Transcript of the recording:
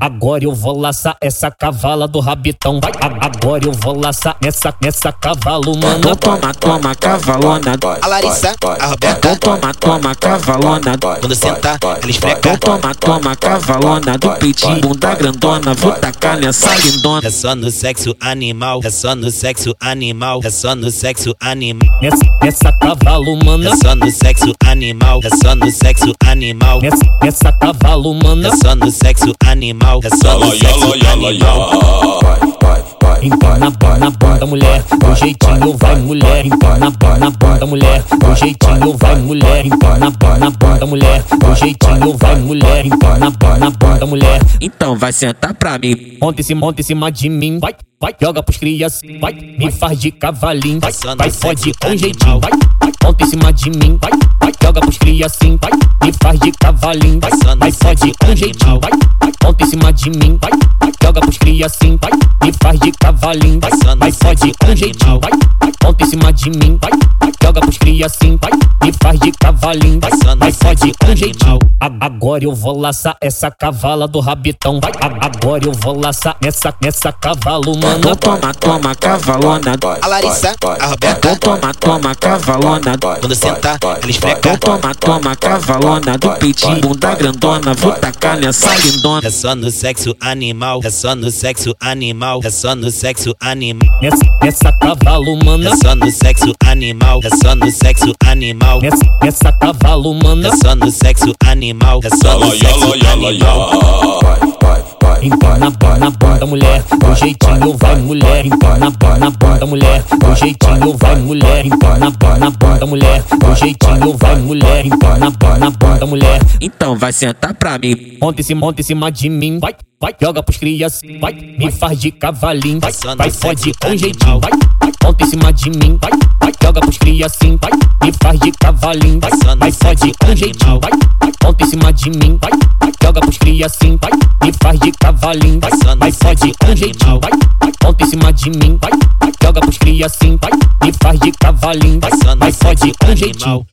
Agora eu vou laçar essa cavala do rabitão. Vai, agora eu vou laçar nessa, nessa cavalo, mano. Então toma, toma, cavalona. A Larissa, a Roberta. Então toma, toma, cavalona. Quando sentar, ela esfrega. Então toma, toma, cavalona. Do peitinho, bunda grandona. Vou tacar nessa lindona. É só no sexo animal, é só no sexo animal, é só no sexo animal. Nessa, nessa cavalo, mano. É só no sexo animal, é só no sexo animal. Nessa, nessa cavalo, mano. É só no sexo animal, é só no sexo animal. Empina na bunda, mulher, do jeitinho vai mulher. Empina na bunda, mulher, do jeitinho vai mulher. Empina na bunda, mulher, do jeitinho vai mulher. Empina na bunda, mulher. Então vai sentar pra mim. Monta cima, monta em cima de mim, vai, vai, joga pros crias, vai, me faz de cavalinho, vai, vai, fode com jeitinho, vai, vai, monta em cima de mim, vai, joga pros crias assim, vai, me faz de cavalinho, vai, vai, fode com jeitinho, vai, monta em cima de mim, vai, joga pros crias assim, vai, me faz de cavalinho, vai, vai, fode com jeitinho, vai, monta em cima de mim, vai, joga pros crias assim, vai, me faz de cavalinho, vai, vai, fode com jeitinho. Agora eu vou laçar essa cavala do rabitão, vai, agora eu vou laçar nessa, nessa cavalo, mano. Toma, toma, cavalona. A Larissa, a Roberta. Toma, toma, cavalona. Quando sentar, ela esfrega. Toma, toma, cavalona. Do peitinho, bunda grandona. Vou tacar nessa lindona. É só no sexo animal, é só no sexo animal, é só no sexo animal. Nessa, nessa cavalo, mano. É só no sexo animal, é só no sexo animal. Nessa, nessa cavalo, mano. É só no sexo animal, é só no sexo animal. Empina na bunda, mulher, do jeitinho vai mulher. Empina na bunda, mulher, do jeitinho vai mulher. Empina na bunda, mulher, do jeitinho vai mulher. Empina na bunda, mulher. Então vai sentar pra mim. Monta em cima, monta em cima de mim, vai, vai, joga pros crias, vai, me faz de cavalinho, vai, vai, fode com jeitinho, vai, vai, monta em cima de mim, vai, vai, joga pros crias assim, vai, me faz de cavalinho, vai, vai, fode com jeitinho, vai, monta em cima de mim, vai, vai, joga pros crias assim, vai, me faz de cavalinho, vai, vai, fode com jeitinho, vai, vai, monta em cima de mim, vai, vai, joga pros crias assim, vai, me faz de cavalinho, vai, vai, fode com jeitinho.